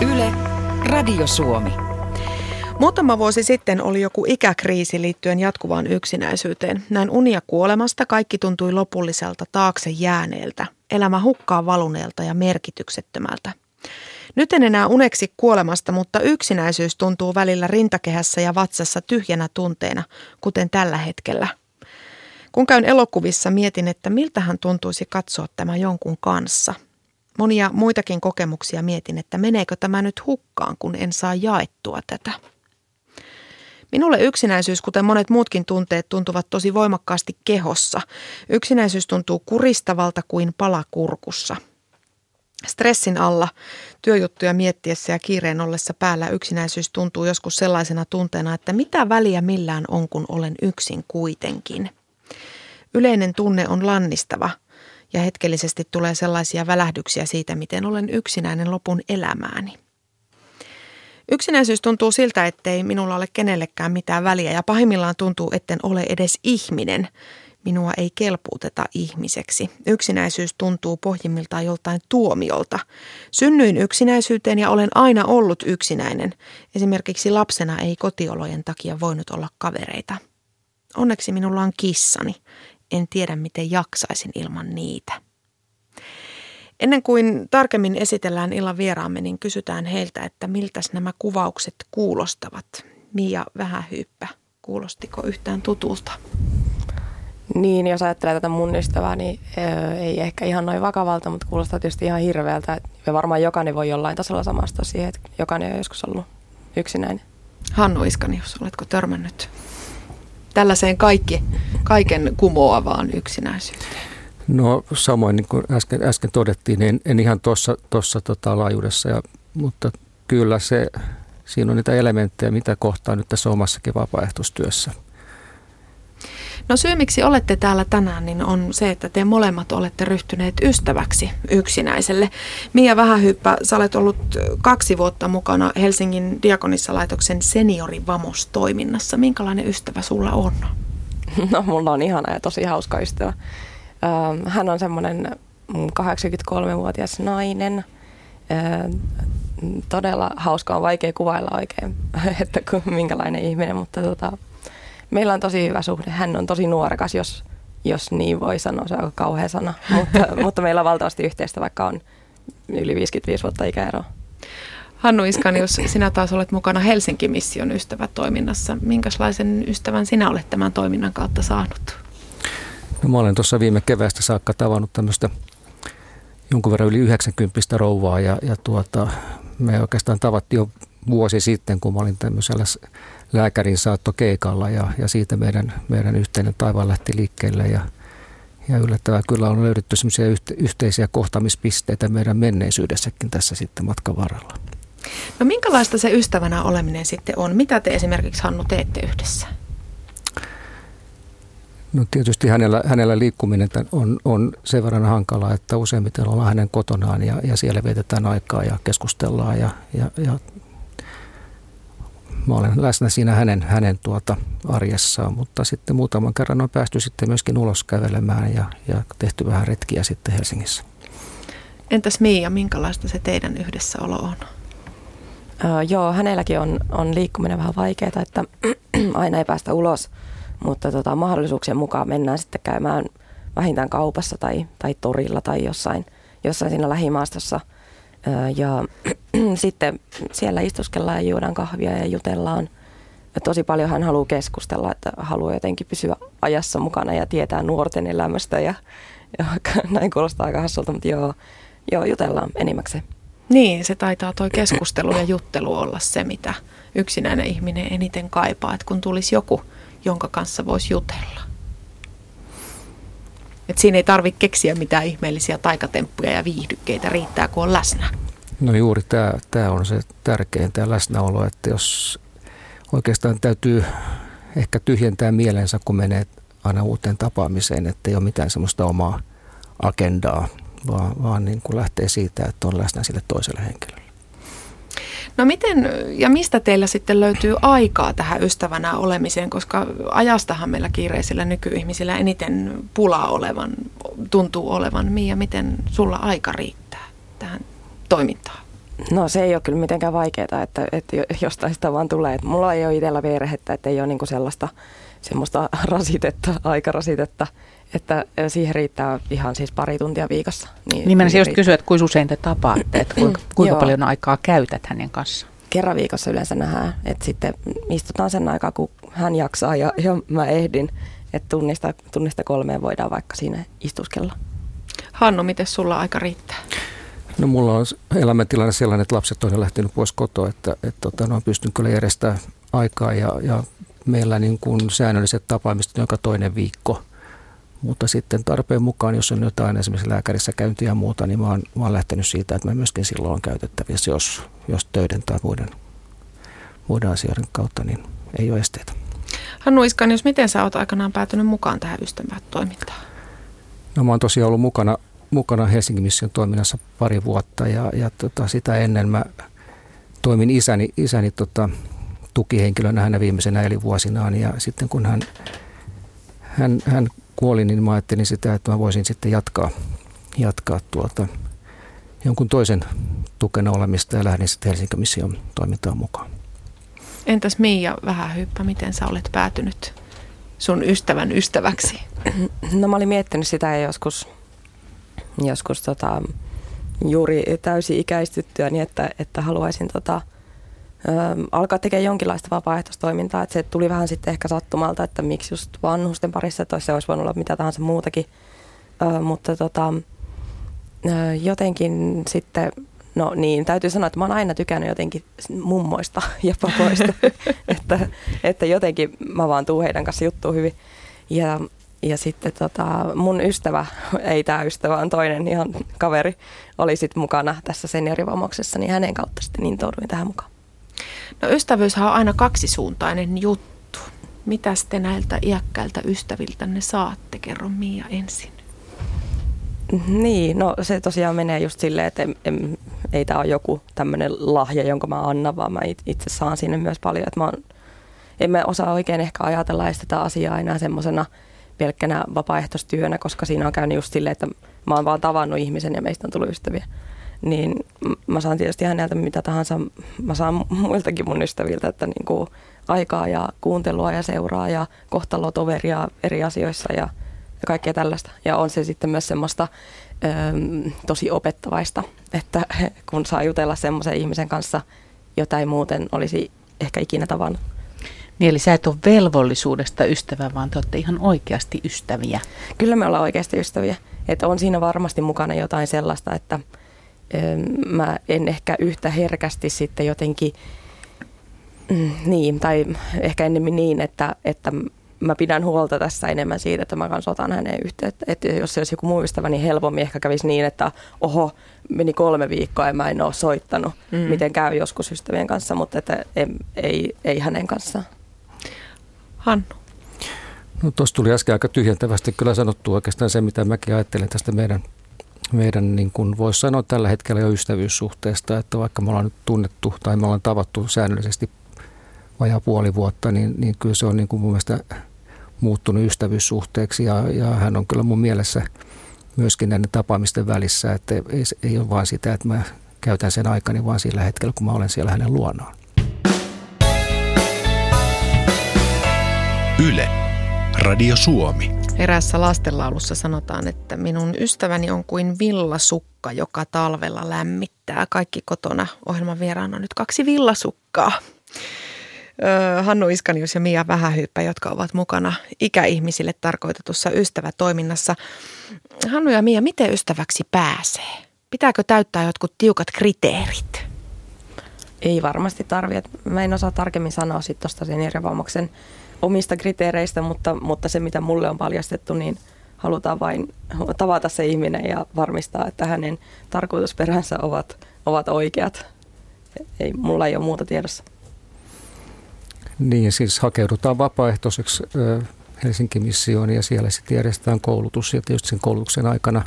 Yle, Radio Suomi. Muutama vuosi sitten oli joku ikäkriisi liittyen jatkuvaan yksinäisyyteen. Näin unia kuolemasta kaikki tuntui lopulliselta taakse jääneeltä, elämä hukkaan valuneelta ja merkityksettömältä. Nyt en enää uneksi kuolemasta, mutta yksinäisyys tuntuu välillä rintakehässä ja vatsassa tyhjänä tunteena, kuten tällä hetkellä. Kun käyn elokuvissa, mietin, että miltähän tuntuisi katsoa tämä jonkun kanssa – Monia muitakin kokemuksia mietin, että meneekö tämä nyt hukkaan, kun en saa jaettua tätä. Minulle yksinäisyys, kuten monet muutkin tunteet, tuntuvat tosi voimakkaasti kehossa. Yksinäisyys tuntuu kuristavalta kuin palakurkussa. Stressin alla, työjuttuja miettiessä ja kiireen ollessa päällä yksinäisyys tuntuu joskus sellaisena tunteena, että mitä väliä millään on, kun olen yksin kuitenkin. Yleinen tunne on lannistava – ja hetkellisesti tulee sellaisia välähdyksiä siitä, miten olen yksinäinen lopun elämääni. Yksinäisyys tuntuu siltä, ettei minulla ole kenellekään mitään väliä ja pahimmillaan tuntuu, etten ole edes ihminen. Minua ei kelpuuteta ihmiseksi. Yksinäisyys tuntuu pohjimmiltaan joltain tuomiolta. Synnyin yksinäisyyteen ja olen aina ollut yksinäinen. Esimerkiksi lapsena ei kotiolojen takia voinut olla kavereita. Onneksi minulla on kissani en tiedä miten jaksaisin ilman niitä. Ennen kuin tarkemmin esitellään illan vieraamme, niin kysytään heiltä, että miltä nämä kuvaukset kuulostavat. Mia Vähähyyppä, kuulostiko yhtään tutulta? Niin, jos ajattelee tätä mun ystävää, niin ei ehkä ihan noin vakavalta, mutta kuulostaa tietysti ihan hirveältä. Ja varmaan jokainen voi jollain tasolla samastua siihen, että jokainen on joskus ollut yksinäinen. Hannu Iskanius, oletko törmännyt tällaiseen kaikki, kaiken kumoavaan yksinäisyyteen? No samoin niin kuin äsken, äsken todettiin, en, en ihan tuossa tota, laajuudessa, ja, mutta kyllä se, siinä on niitä elementtejä, mitä kohtaa nyt tässä omassakin vapaaehtoistyössä – No syy, miksi olette täällä tänään, niin on se, että te molemmat olette ryhtyneet ystäväksi yksinäiselle. Mia Vähähyppä, sä olet ollut kaksi vuotta mukana Helsingin Diakonissalaitoksen seniorivamos-toiminnassa. Minkälainen ystävä sulla on? No mulla on ihana ja tosi hauska ystävä. Hän on semmoinen 83-vuotias nainen. Todella hauska on vaikea kuvailla oikein, että minkälainen ihminen, mutta tota, meillä on tosi hyvä suhde. Hän on tosi nuorekas, jos, jos niin voi sanoa. Se on aika kauhea sana. mutta, mutta meillä on valtavasti yhteistä, vaikka on yli 55 vuotta ikäeroa. Hannu Iskanius, sinä taas olet mukana Helsinki-mission ystävätoiminnassa. Minkälaisen ystävän sinä olet tämän toiminnan kautta saanut? No, mä olen tuossa viime keväästä saakka tavannut tämmöistä jonkun verran yli 90 rouvaa ja, ja tuota, me oikeastaan tavattiin jo vuosi sitten, kun mä olin tämmöisellä lääkärin saatto keikalla ja, ja siitä meidän, meidän yhteinen taivaan lähti liikkeelle ja, ja yllättävää kyllä on löydetty semmoisia yhte, yhteisiä kohtamispisteitä meidän menneisyydessäkin tässä sitten matkan varrella. No minkälaista se ystävänä oleminen sitten on? Mitä te esimerkiksi Hannu teette yhdessä? No tietysti hänellä, hänellä liikkuminen on, on sen verran hankalaa, että useimmiten ollaan hänen kotonaan ja, ja siellä vietetään aikaa ja keskustellaan ja, ja, ja mä olen läsnä siinä hänen, hänen tuota arjessaan, mutta sitten muutaman kerran on päästy sitten myöskin ulos kävelemään ja, ja tehty vähän retkiä sitten Helsingissä. Entäs Miia, minkälaista se teidän yhdessäolo on? Öö, joo, hänelläkin on, on liikkuminen vähän vaikeaa, että aina ei päästä ulos, mutta tota, mahdollisuuksien mukaan mennään sitten käymään vähintään kaupassa tai, tai torilla tai jossain, jossain siinä lähimaastossa – ja sitten siellä istuskellaan ja juodaan kahvia ja jutellaan. Ja tosi paljon hän haluaa keskustella, että haluaa jotenkin pysyä ajassa mukana ja tietää nuorten elämästä. Ja, ja näin kuulostaa aika hassulta, mutta joo, joo jutellaan enimmäkseen. Niin, se taitaa tuo keskustelu ja juttelu olla se, mitä yksinäinen ihminen eniten kaipaa, että kun tulisi joku, jonka kanssa voisi jutella. Et siinä ei tarvitse keksiä mitään ihmeellisiä taikatemppuja ja viihdykkeitä, riittää kun on läsnä. No juuri tämä, tämä on se tärkein, tämä läsnäolo, että jos oikeastaan täytyy ehkä tyhjentää mielensä, kun menee aina uuteen tapaamiseen, että ei ole mitään semmoista omaa agendaa, vaan, vaan niin kuin lähtee siitä, että on läsnä sille toiselle henkilölle. No miten ja mistä teillä sitten löytyy aikaa tähän ystävänä olemiseen, koska ajastahan meillä kiireisillä nykyihmisillä eniten pulaa olevan, tuntuu olevan. Mia, miten sulla aika riittää tähän toimintaan? No se ei ole kyllä mitenkään vaikeaa, että, että jostain sitä vaan tulee. Että mulla ei ole itsellä perhettä, että ei ole niinku sellaista semmoista rasitetta, aikarasitetta, että siihen riittää ihan siis pari tuntia viikossa. Niin, niin menisin just kysyä, että kuinka usein te tapaatte, että kuinka, kuinka paljon aikaa käytät hänen kanssaan? Kerran viikossa yleensä nähdään, että sitten istutaan sen aikaa, kun hän jaksaa ja, ja mä ehdin, että tunnista, tunnista kolmeen voidaan vaikka siinä istuskella. Hannu, miten sulla aika riittää? No mulla on elämäntilanne sellainen, että lapset on jo lähtenyt pois kotoa, että, että tota, no, pystyn kyllä järjestämään aikaa ja, ja meillä niin kuin säännölliset tapaamiset joka toinen viikko. Mutta sitten tarpeen mukaan, jos on jotain esimerkiksi lääkärissä käyntiä ja muuta, niin mä oon, mä oon lähtenyt siitä, että mä myöskin silloin on käytettävissä, jos, jos töiden tai muiden, muiden asioiden kautta, niin ei ole esteitä. Hannu jos miten sä oot aikanaan päätynyt mukaan tähän ystävätoimintaan? No mä oon tosiaan ollut mukana, mukana Helsingin mission toiminnassa pari vuotta ja, ja tota, sitä ennen mä toimin isäni, isäni tota, tukihenkilönä hänen viimeisenä elinvuosinaan ja sitten kun hän, hän, hän kuoli, niin mä ajattelin sitä, että mä voisin sitten jatkaa, jatkaa tuota, jonkun toisen tukena olemista ja lähdin sitten Helsingin mission toimintaan mukaan. Entäs Miia Vähähyppä, miten sä olet päätynyt sun ystävän ystäväksi? No mä olin miettinyt sitä joskus, joskus tota, juuri täysi-ikäistyttyä, niin että, että haluaisin tota, ö, alkaa tekemään jonkinlaista vapaaehtoistoimintaa. Että se tuli vähän sitten ehkä sattumalta, että miksi just vanhusten parissa, että se olisi voinut olla mitä tahansa muutakin. Ö, mutta tota, ö, jotenkin sitten No niin, täytyy sanoa, että mä oon aina tykännyt jotenkin mummoista ja papoista, että, että jotenkin mä vaan tuun heidän kanssa juttuun hyvin. Ja, ja sitten tota, mun ystävä, ei tämä ystävä, on toinen ihan kaveri, oli sitten mukana tässä seniorivamauksessa, niin hänen kautta sitten niin touduin tähän mukaan. No ystävyyshän on aina kaksisuuntainen juttu. Mitä te näiltä iäkkäiltä ystäviltä ne saatte? Kerro Mia ensin. Niin, no se tosiaan menee just silleen, että en, en, ei tämä ole joku tämmöinen lahja, jonka mä annan, vaan mä itse saan sinne myös paljon. Että mä oon, en mä osaa oikein ehkä ajatella tätä asiaa enää semmoisena pelkkänä vapaaehtoistyönä, koska siinä on käynyt just silleen, että mä oon vaan tavannut ihmisen ja meistä on tullut ystäviä. Niin mä saan tietysti häneltä mitä tahansa, mä saan muiltakin mun ystäviltä, että niin kuin aikaa ja kuuntelua ja seuraa ja kohtalotoveria eri asioissa ja – ja kaikkea tällaista. Ja on se sitten myös semmoista ö, tosi opettavaista, että kun saa jutella semmoisen ihmisen kanssa, jota ei muuten olisi ehkä ikinä tavannut. Niin eli sä et ole velvollisuudesta ystävä, vaan te olette ihan oikeasti ystäviä. Kyllä me ollaan oikeasti ystäviä. Että on siinä varmasti mukana jotain sellaista, että ö, mä en ehkä yhtä herkästi sitten jotenkin, mm, niin, tai ehkä ennemmin niin, että, että mä pidän huolta tässä enemmän siitä, että mä kanssa otan häneen yhteyttä. Että jos se olisi joku muu ystävä, niin helpommin ehkä kävisi niin, että oho, meni kolme viikkoa ja mä en ole soittanut, mm. miten käy joskus ystävien kanssa, mutta että ei, ei, ei hänen kanssaan. Hannu. No tuossa tuli äsken aika tyhjentävästi kyllä sanottu oikeastaan se, mitä mäkin ajattelen tästä meidän, meidän niin kuin voisi sanoa tällä hetkellä jo ystävyyssuhteesta, että vaikka me ollaan nyt tunnettu tai me ollaan tavattu säännöllisesti vajaa puoli vuotta, niin, niin kyllä se on niin kuin mun mielestä muuttunut ystävyyssuhteeksi ja, ja hän on kyllä mun mielessä myöskin näiden tapaamisten välissä, että ei, ei ole vaan sitä, että mä käytän sen aikani vaan sillä hetkellä, kun mä olen siellä hänen luonaan. Yle. Radio Suomi. Erässä lastenlaulussa sanotaan, että minun ystäväni on kuin villasukka, joka talvella lämmittää. Kaikki kotona ohjelman vieraana on nyt kaksi villasukkaa. Hannu Iskanius ja Mia Vähähyyppä, jotka ovat mukana ikäihmisille tarkoitetussa ystävätoiminnassa. Hannu ja Mia, miten ystäväksi pääsee? Pitääkö täyttää jotkut tiukat kriteerit? Ei varmasti tarvitse. Mä en osaa tarkemmin sanoa sitten tuosta seniorivammaksen omista kriteereistä, mutta, mutta se mitä mulle on paljastettu, niin halutaan vain tavata se ihminen ja varmistaa, että hänen tarkoitusperänsä ovat, ovat oikeat. Ei, mulla ei ole muuta tiedossa. Niin, siis hakeudutaan vapaaehtoiseksi Helsingin missioon ja siellä sitten järjestetään koulutus ja tietysti sen koulutuksen aikana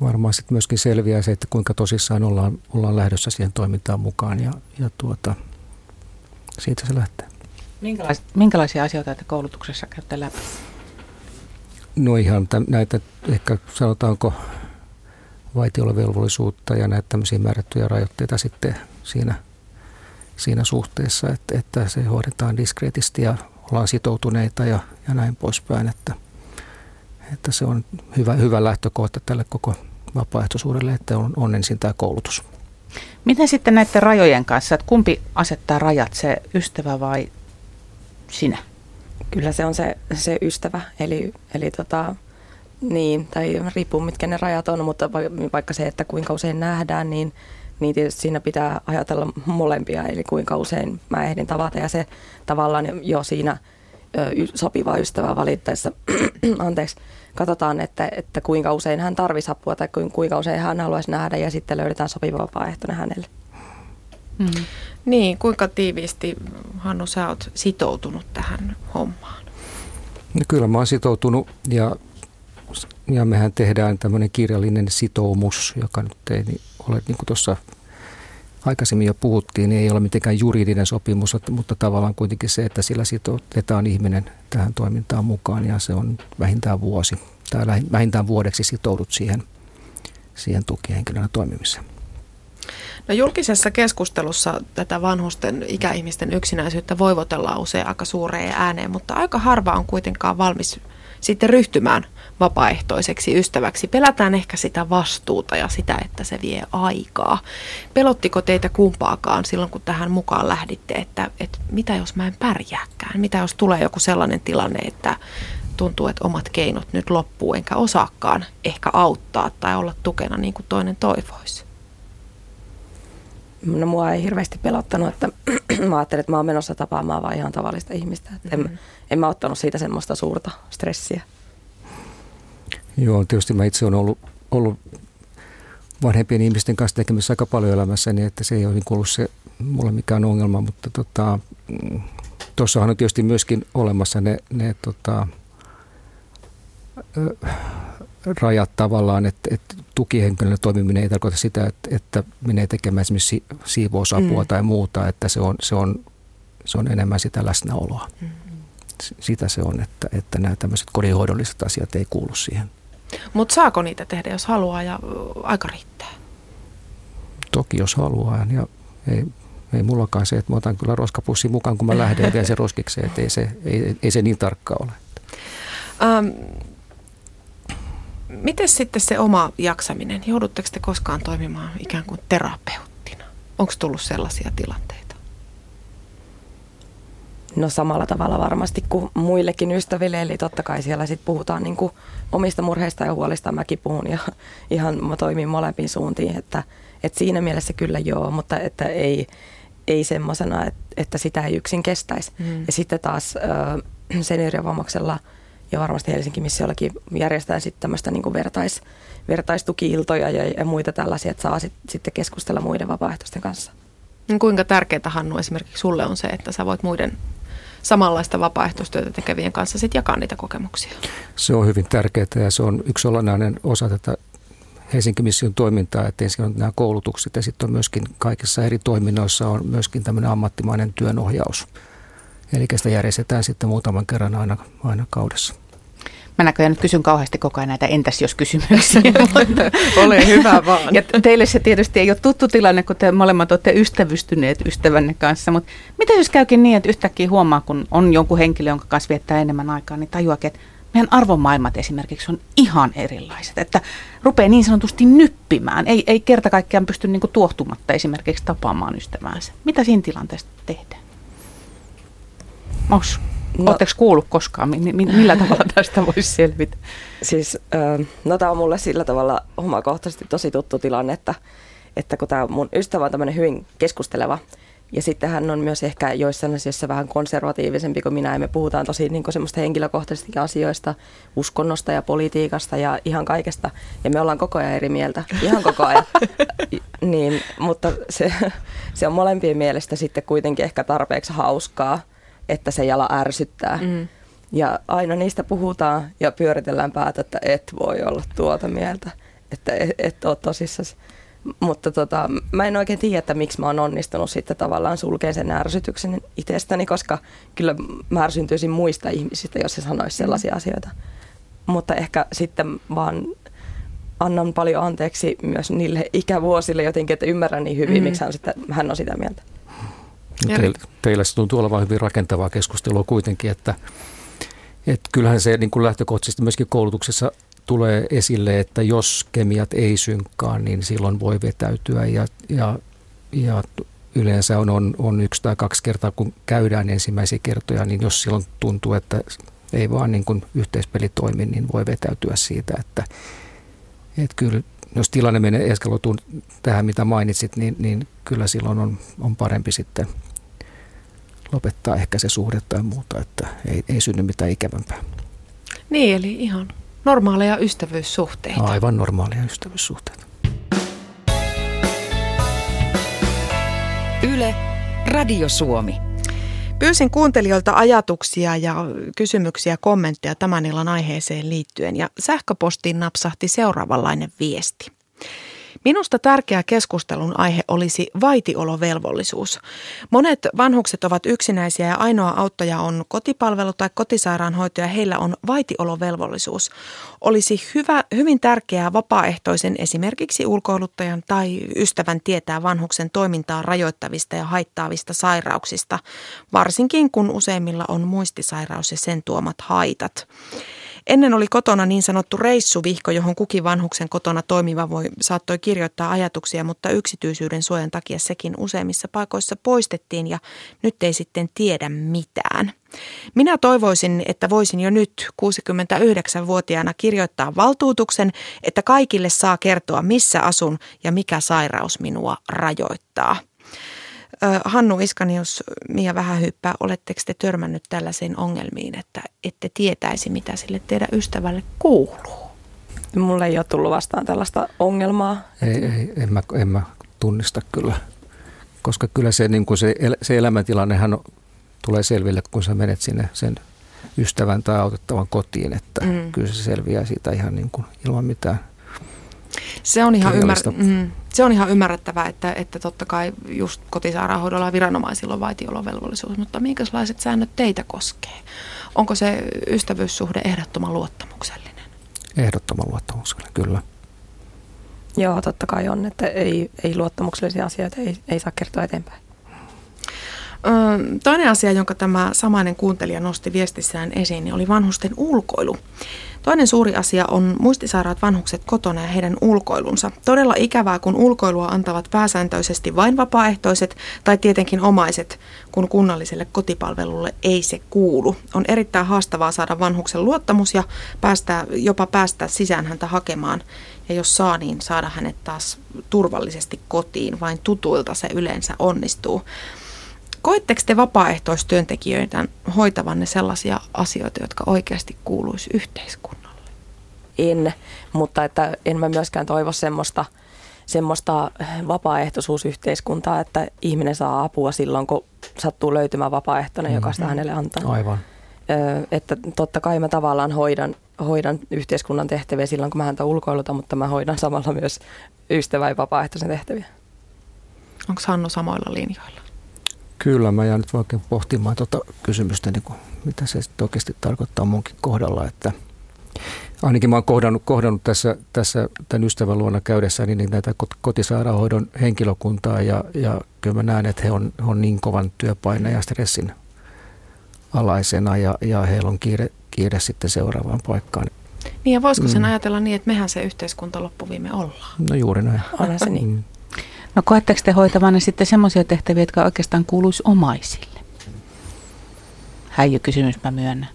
varmaan sitten myöskin selviää se, että kuinka tosissaan ollaan, ollaan lähdössä siihen toimintaan mukaan ja, ja tuota, siitä se lähtee. Minkälais, minkälaisia asioita te koulutuksessa käytte läpi? No ihan näitä ehkä sanotaanko vaitiolovelvollisuutta ja näitä tämmöisiä määrättyjä rajoitteita sitten siinä, siinä suhteessa, että, että se hoidetaan diskreetisti ja ollaan sitoutuneita ja, ja näin poispäin, että, että se on hyvä, hyvä lähtökohta tälle koko vapaaehtoisuudelle, että on, on ensin tämä koulutus. Miten sitten näiden rajojen kanssa, että kumpi asettaa rajat, se ystävä vai sinä? Kyllä se on se, se ystävä, eli, eli tota, niin, tai riippuu mitkä ne rajat on, mutta vaikka se, että kuinka usein nähdään, niin, niin tietysti siinä pitää ajatella molempia, eli kuinka usein mä ehdin tavata ja se tavallaan jo siinä sopivaa ystävää valittaessa, anteeksi, katsotaan, että, että kuinka usein hän tarvisi apua tai kuinka usein hän haluaisi nähdä ja sitten löydetään sopiva vapaaehtoinen hänelle. Mm. Niin, kuinka tiiviisti Hannu sä oot sitoutunut tähän hommaan? No kyllä mä oon sitoutunut ja, ja mehän tehdään tämmöinen kirjallinen sitoumus, joka nyt ei ole niin kuin tuossa aikaisemmin jo puhuttiin, niin ei ole mitenkään juridinen sopimus, mutta tavallaan kuitenkin se, että sillä sitoutetaan ihminen tähän toimintaan mukaan ja se on vähintään vuosi tai vähintään vuodeksi sitoudut siihen, siihen tukihenkilönä toimimiseen. No julkisessa keskustelussa tätä vanhusten ikäihmisten yksinäisyyttä voivotellaan usein aika suureen ääneen, mutta aika harva on kuitenkaan valmis sitten ryhtymään vapaaehtoiseksi ystäväksi. Pelätään ehkä sitä vastuuta ja sitä, että se vie aikaa. Pelottiko teitä kumpaakaan silloin, kun tähän mukaan lähditte, että, että mitä jos mä en pärjääkään? Mitä jos tulee joku sellainen tilanne, että tuntuu, että omat keinot nyt loppuu, enkä osaakaan ehkä auttaa tai olla tukena niin kuin toinen toivoisi? No mua ei hirveästi pelottanut, että mä ajattelin, että mä oon menossa tapaamaan vaan ihan tavallista ihmistä. Että en, mm-hmm. en mä ottanut siitä semmoista suurta stressiä. Joo, tietysti mä itse olen ollut, ollut vanhempien ihmisten kanssa tekemisissä aika paljon elämässäni, niin että se ei ole niin ollut se mulle mikään ongelma, mutta tota, tuossahan on tietysti myöskin olemassa ne, ne tota, rajat tavallaan, että, että tukihenkilönä toimiminen ei tarkoita sitä, että, että menee tekemään esimerkiksi siivousapua mm. tai muuta, että se on, se, on, se on enemmän sitä läsnäoloa. Mm. Sitä se on, että, että nämä tämmöiset kodinhoidolliset asiat ei kuulu siihen. Mutta saako niitä tehdä, jos haluaa ja aika riittää? Toki jos haluaa ja ei, ei mullakaan se, että mä otan kyllä roskapussin mukaan, kun mä lähden ja vien se roskikseen, että ei se, ei, ei se niin tarkka ole. Um, Miten sitten se oma jaksaminen? Joudutteko te koskaan toimimaan ikään kuin terapeuttina? Onko tullut sellaisia tilanteita? No samalla tavalla varmasti kuin muillekin ystäville, eli totta kai siellä sitten puhutaan niin kuin omista murheista ja huolista. Mäkin puhun ja ihan mä toimin molempiin suuntiin, että, että siinä mielessä kyllä joo, mutta että ei, ei semmoisena, että, että sitä ei yksin kestäisi. Mm. Ja sitten taas äh, seniorivammaksella – ja varmasti Helsingin missiollakin järjestetään sitten tämmöistä niin vertais, vertaistuki-iltoja ja, ja muita tällaisia, että saa sit, sitten keskustella muiden vapaaehtoisten kanssa. No kuinka tärkeää Hannu esimerkiksi sulle on se, että sä voit muiden samanlaista vapaaehtoistyötä tekevien kanssa sitten jakaa niitä kokemuksia? Se on hyvin tärkeää ja se on yksi olennainen osa tätä Helsingin mission toimintaa, että ensin on nämä koulutukset ja sitten on myöskin kaikissa eri toiminnoissa on myöskin tämmöinen ammattimainen työnohjaus Eli sitä järjestetään sitten muutaman kerran aina, aina kaudessa. Mä näköjään nyt kysyn kauheasti koko ajan näitä entäs jos kysymyksiä. Ole hyvä vaan. Ja teille se tietysti ei ole tuttu tilanne, kun te molemmat olette ystävystyneet ystävänne kanssa. Mutta mitä jos käykin niin, että yhtäkkiä huomaa, kun on jonkun henkilö, jonka kanssa viettää enemmän aikaa, niin tajuakin, että meidän arvomaailmat esimerkiksi on ihan erilaiset. Että rupeaa niin sanotusti nyppimään. Ei, ei kerta kaikkiaan pysty niin tuohtumatta esimerkiksi tapaamaan ystäväänsä. Mitä siinä tilanteessa tehdään? Onko no, Oletteko kuullut koskaan, millä tavalla tästä voisi selvitä? Siis, no tämä on mulle sillä tavalla omakohtaisesti tosi tuttu tilanne, että, että kun tämä mun ystävä on tämmöinen hyvin keskusteleva, ja sitten hän on myös ehkä joissain asioissa vähän konservatiivisempi kuin minä, ja me puhutaan tosi niin semmoista henkilökohtaisista asioista, uskonnosta ja politiikasta ja ihan kaikesta, ja me ollaan koko ajan eri mieltä, ihan koko ajan. niin, mutta se, se on molempien mielestä sitten kuitenkin ehkä tarpeeksi hauskaa, että se jala ärsyttää. Mm. Ja aina niistä puhutaan ja pyöritellään päätä, että et voi olla tuota mieltä, että et, et ole tosissasi. Mutta tota, mä en oikein tiedä, että miksi mä oon onnistunut sitten tavallaan sulkeen sen ärsytyksen itsestäni, koska kyllä mä ärsyntyisin muista ihmisistä, jos se sanoisi mm. sellaisia mm. asioita. Mutta ehkä sitten vaan annan paljon anteeksi myös niille ikävuosille jotenkin, että ymmärrän niin hyvin, mm. miksi hän, sitä, hän on sitä mieltä. No teillä, se tuntuu olevan hyvin rakentavaa keskustelua kuitenkin, että, että kyllähän se niin kuin lähtökohtaisesti myöskin koulutuksessa tulee esille, että jos kemiat ei synkkaa, niin silloin voi vetäytyä ja, ja, ja yleensä on, on, on yksi tai kaksi kertaa, kun käydään ensimmäisiä kertoja, niin jos silloin tuntuu, että ei vaan niin kuin yhteispeli toimi, niin voi vetäytyä siitä, että, että kyllä jos tilanne menee eskaloituu tähän, mitä mainitsit, niin, niin kyllä silloin on, on parempi sitten lopettaa ehkä se suhde tai muuta, että ei, ei synny mitään ikävämpää. Niin, eli ihan normaaleja ystävyyssuhteita. Aivan normaaleja ystävyyssuhteita. Yle, Radio Suomi. Pyysin kuuntelijoilta ajatuksia ja kysymyksiä, kommentteja tämän illan aiheeseen liittyen ja sähköpostiin napsahti seuraavanlainen viesti. Minusta tärkeä keskustelun aihe olisi vaitiolovelvollisuus. Monet vanhukset ovat yksinäisiä ja ainoa auttaja on kotipalvelu tai kotisairaanhoito ja heillä on vaitiolovelvollisuus. Olisi hyvä, hyvin tärkeää vapaaehtoisen esimerkiksi ulkoiluttajan tai ystävän tietää vanhuksen toimintaa rajoittavista ja haittaavista sairauksista, varsinkin kun useimmilla on muistisairaus ja sen tuomat haitat. Ennen oli kotona niin sanottu reissuvihko, johon kukin vanhuksen kotona toimiva voi, saattoi kirjoittaa ajatuksia, mutta yksityisyyden suojan takia sekin useimmissa paikoissa poistettiin ja nyt ei sitten tiedä mitään. Minä toivoisin, että voisin jo nyt 69-vuotiaana kirjoittaa valtuutuksen, että kaikille saa kertoa, missä asun ja mikä sairaus minua rajoittaa. Hannu Iskanius, Mia Vähähyppä, oletteko te törmännyt tällaisiin ongelmiin, että ette tietäisi, mitä sille teidän ystävälle kuuluu? Mulle ei ole tullut vastaan tällaista ongelmaa. Ei, ei en, mä, en mä tunnista kyllä, koska kyllä se, niin kuin se, se elämäntilannehan tulee selville, kun sä menet sinne sen ystävän tai autettavan kotiin, että mm. kyllä se selviää siitä ihan niin kuin ilman mitään se on ihan, ymmär, mm, se on ihan ymmärrettävää, että, että totta kai just kotisairaanhoidolla ja viranomaisilla on vaitiolovelvollisuus, mutta minkälaiset säännöt teitä koskee? Onko se ystävyyssuhde ehdottoman luottamuksellinen? Ehdottoman luottamuksellinen, kyllä. Joo, totta kai on, että ei, ei luottamuksellisia asioita ei, ei saa kertoa eteenpäin. Toinen asia, jonka tämä samainen kuuntelija nosti viestissään esiin, niin oli vanhusten ulkoilu. Toinen suuri asia on muistisairaat vanhukset kotona ja heidän ulkoilunsa. Todella ikävää, kun ulkoilua antavat pääsääntöisesti vain vapaaehtoiset tai tietenkin omaiset, kun kunnalliselle kotipalvelulle ei se kuulu. On erittäin haastavaa saada vanhuksen luottamus ja päästä, jopa päästä sisään häntä hakemaan. Ja jos saa, niin saada hänet taas turvallisesti kotiin. Vain tutuilta se yleensä onnistuu. Koitteko te vapaaehtoistyöntekijöitä hoitavanne sellaisia asioita, jotka oikeasti kuuluisi yhteiskunnalle? En, mutta että en mä myöskään toivo semmoista, semmoista vapaaehtoisuusyhteiskuntaa, että ihminen saa apua silloin, kun sattuu löytymään vapaaehtoinen, joka sitä mm-hmm. hänelle antaa. Aivan. Ö, että totta kai mä tavallaan hoidan, hoidan yhteiskunnan tehtäviä silloin, kun mä häntä ulkoiluta, mutta mä hoidan samalla myös ystävä- ja vapaaehtoisen tehtäviä. Onko Hannu samoilla linjoilla? Kyllä, mä jään nyt oikein pohtimaan tuota kysymystä, niin kuin, mitä se oikeasti tarkoittaa munkin kohdalla, että ainakin mä oon kohdannut, kohdannut tässä, tässä tämän ystävän luona käydessä niin näitä kotisairaanhoidon henkilökuntaa ja, ja kyllä mä näen, että he on, he on niin kovan työpaineen ja stressin alaisena ja, ja heillä on kiire, kiire sitten seuraavaan paikkaan. Niin ja voisiko sen mm. ajatella niin, että mehän se yhteiskunta loppuviime ollaan? No juuri näin. Onhan se niin. Mm. No koetteko te hoitavanne sitten semmoisia tehtäviä, jotka oikeastaan kuuluisi omaisille? kysymys, mä myönnän.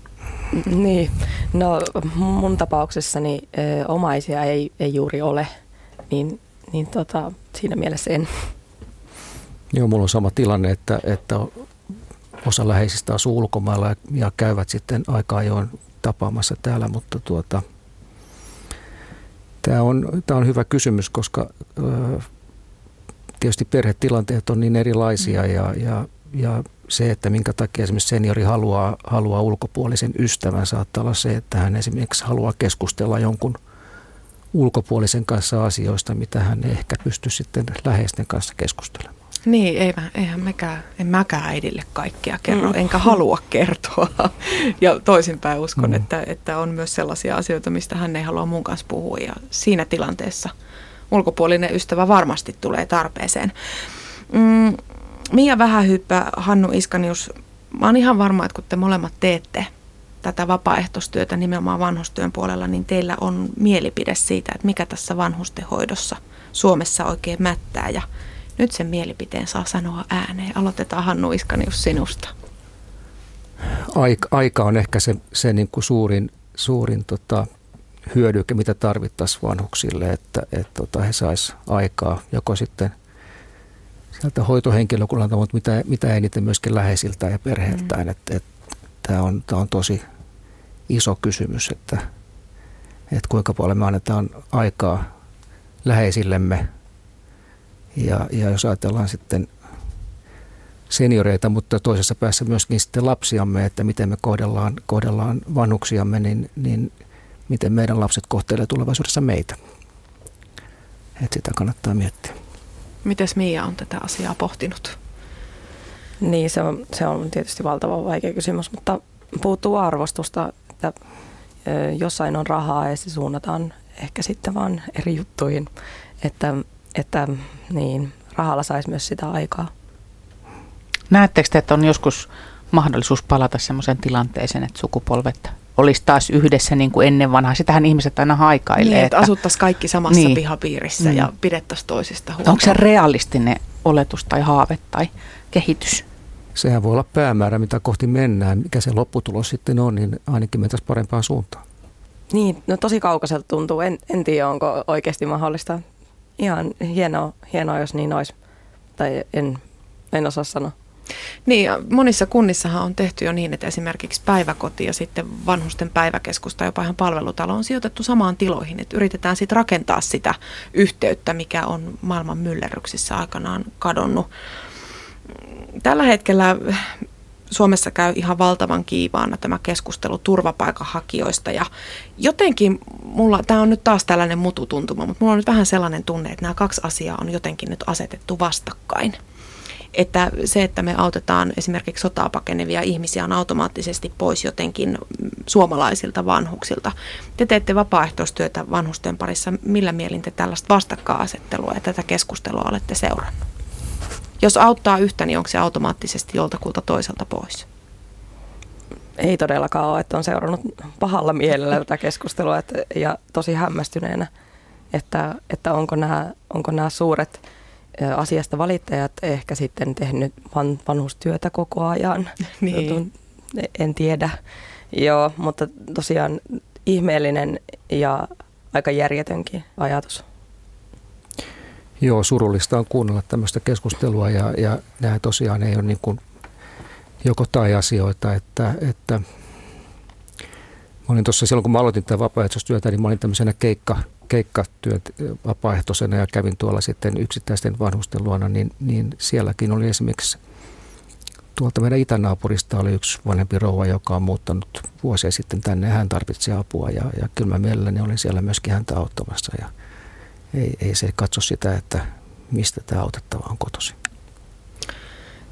Niin, no mun tapauksessani ö, omaisia ei, ei juuri ole, niin, niin tota, siinä mielessä en. Joo, mulla on sama tilanne, että, että osa läheisistä asuu ulkomailla ja käyvät sitten aika ajoin tapaamassa täällä, mutta tuota, tämä on, tämä on hyvä kysymys, koska ö, tietysti perhetilanteet on niin erilaisia mm. ja, ja, ja se, että minkä takia esimerkiksi seniori haluaa, haluaa ulkopuolisen ystävän, saattaa olla se, että hän esimerkiksi haluaa keskustella jonkun ulkopuolisen kanssa asioista, mitä hän ei ehkä pysty sitten läheisten kanssa keskustelemaan. Niin, ei, eihän mekään, en mäkään äidille kaikkea kerro, mm. enkä halua kertoa. Ja toisinpäin uskon, mm. että, että on myös sellaisia asioita, mistä hän ei halua mun kanssa puhua. Ja siinä tilanteessa ulkopuolinen ystävä varmasti tulee tarpeeseen. Mm, Mia Vähähyppä, Hannu Iskanius, mä oon ihan varma, että kun te molemmat teette tätä vapaaehtoistyötä nimenomaan vanhustyön puolella, niin teillä on mielipide siitä, että mikä tässä vanhustenhoidossa Suomessa oikein mättää. Ja nyt sen mielipiteen saa sanoa ääneen. Aloitetaan Hannu Iskanius sinusta. Aika, aika on ehkä se, se niin kuin suurin, suurin tota, hyödyke, mitä tarvittaisiin vanhuksille, että, että tota, he sais aikaa joko sitten sieltä hoitohenkilökunnalta, mutta mitä, mitä eniten myöskin läheisiltä ja perheiltään. Mm. Että, että, tämä, on, tämä on tosi iso kysymys, että, että kuinka paljon me annetaan aikaa läheisillemme. Ja, ja jos ajatellaan sitten senioreita, mutta toisessa päässä myöskin sitten lapsiamme, että miten me kohdellaan, kohdellaan vanhuksiamme, niin, niin miten meidän lapset kohtelee tulevaisuudessa meitä. Että sitä kannattaa miettiä. Mites Mia on tätä asiaa pohtinut? Niin, se on, se on tietysti valtavan vaikea kysymys, mutta puuttuu arvostusta, että jossain on rahaa ja se suunnataan ehkä sitten vaan eri juttuihin, että, että niin, rahalla saisi myös sitä aikaa. Näettekö te, että on joskus mahdollisuus palata sellaiseen tilanteeseen, että sukupolvet olisi taas yhdessä niin kuin ennen vanhaa. Sitähän ihmiset aina haikailee. Niin, että, että asuttaisiin kaikki samassa niin. pihapiirissä mm. ja pidettäisiin toisista huolta. Onko se realistinen oletus tai haave tai kehitys? Sehän voi olla päämäärä, mitä kohti mennään. Mikä se lopputulos sitten on, niin ainakin mentäisiin parempaan suuntaan. Niin, no tosi kaukaiselta tuntuu. En, en tiedä, onko oikeasti mahdollista. Ihan hienoa, hienoa jos niin olisi. Tai en, en osaa sanoa. Niin, monissa kunnissahan on tehty jo niin, että esimerkiksi päiväkoti ja sitten vanhusten päiväkeskus tai jopa ihan palvelutalo on sijoitettu samaan tiloihin. Että yritetään sitten rakentaa sitä yhteyttä, mikä on maailman myllerryksissä aikanaan kadonnut. Tällä hetkellä Suomessa käy ihan valtavan kiivaana tämä keskustelu turvapaikanhakijoista ja jotenkin mulla, tämä on nyt taas tällainen mututuntuma, mutta mulla on nyt vähän sellainen tunne, että nämä kaksi asiaa on jotenkin nyt asetettu vastakkain että se, että me autetaan esimerkiksi sotaa pakenevia ihmisiä on automaattisesti pois jotenkin suomalaisilta vanhuksilta. Te teette vapaaehtoistyötä vanhusten parissa. Millä mielin te tällaista vastakkainasettelua ja tätä keskustelua olette seurannut? Jos auttaa yhtä, niin onko se automaattisesti joltakulta toiselta pois? Ei todellakaan ole, että on seurannut pahalla mielellä tätä keskustelua että, ja tosi hämmästyneenä, että, että onko, nämä, onko nämä suuret asiasta valittajat ehkä sitten tehnyt van, vanhustyötä koko ajan. Niin. En tiedä. Joo, mutta tosiaan ihmeellinen ja aika järjetönkin ajatus. Joo, surullista on kuunnella tämmöistä keskustelua ja, ja nämä tosiaan ei ole niin kuin joko tai asioita, että, että mä olin tuossa silloin, kun mä aloitin tätä vapaaehtoistyötä, niin mä olin tämmöisenä keikka, keikkatyöt vapaaehtoisena ja kävin tuolla sitten yksittäisten vanhusten luona, niin, niin sielläkin oli esimerkiksi tuolta meidän itänaapurista oli yksi vanhempi rouva, joka on muuttanut vuosia sitten tänne ja hän tarvitsi apua ja, ja kyllä mä mielelläni olin siellä myöskin häntä auttamassa ja ei, ei se katso sitä, että mistä tämä autettava on kotosi.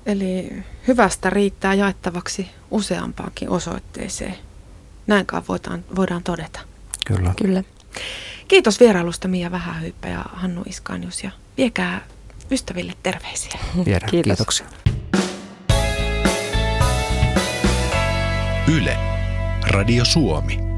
Eli hyvästä riittää jaettavaksi useampaankin osoitteeseen. Näinkaan voidaan, voidaan todeta. Kyllä. Kyllä. Kiitos vierailusta Mia Vähähyyppä ja Hannu Iskanius ja viekää ystäville terveisiä. Viedään. Kiitos. Kiitoksia. Yle. Radio Suomi.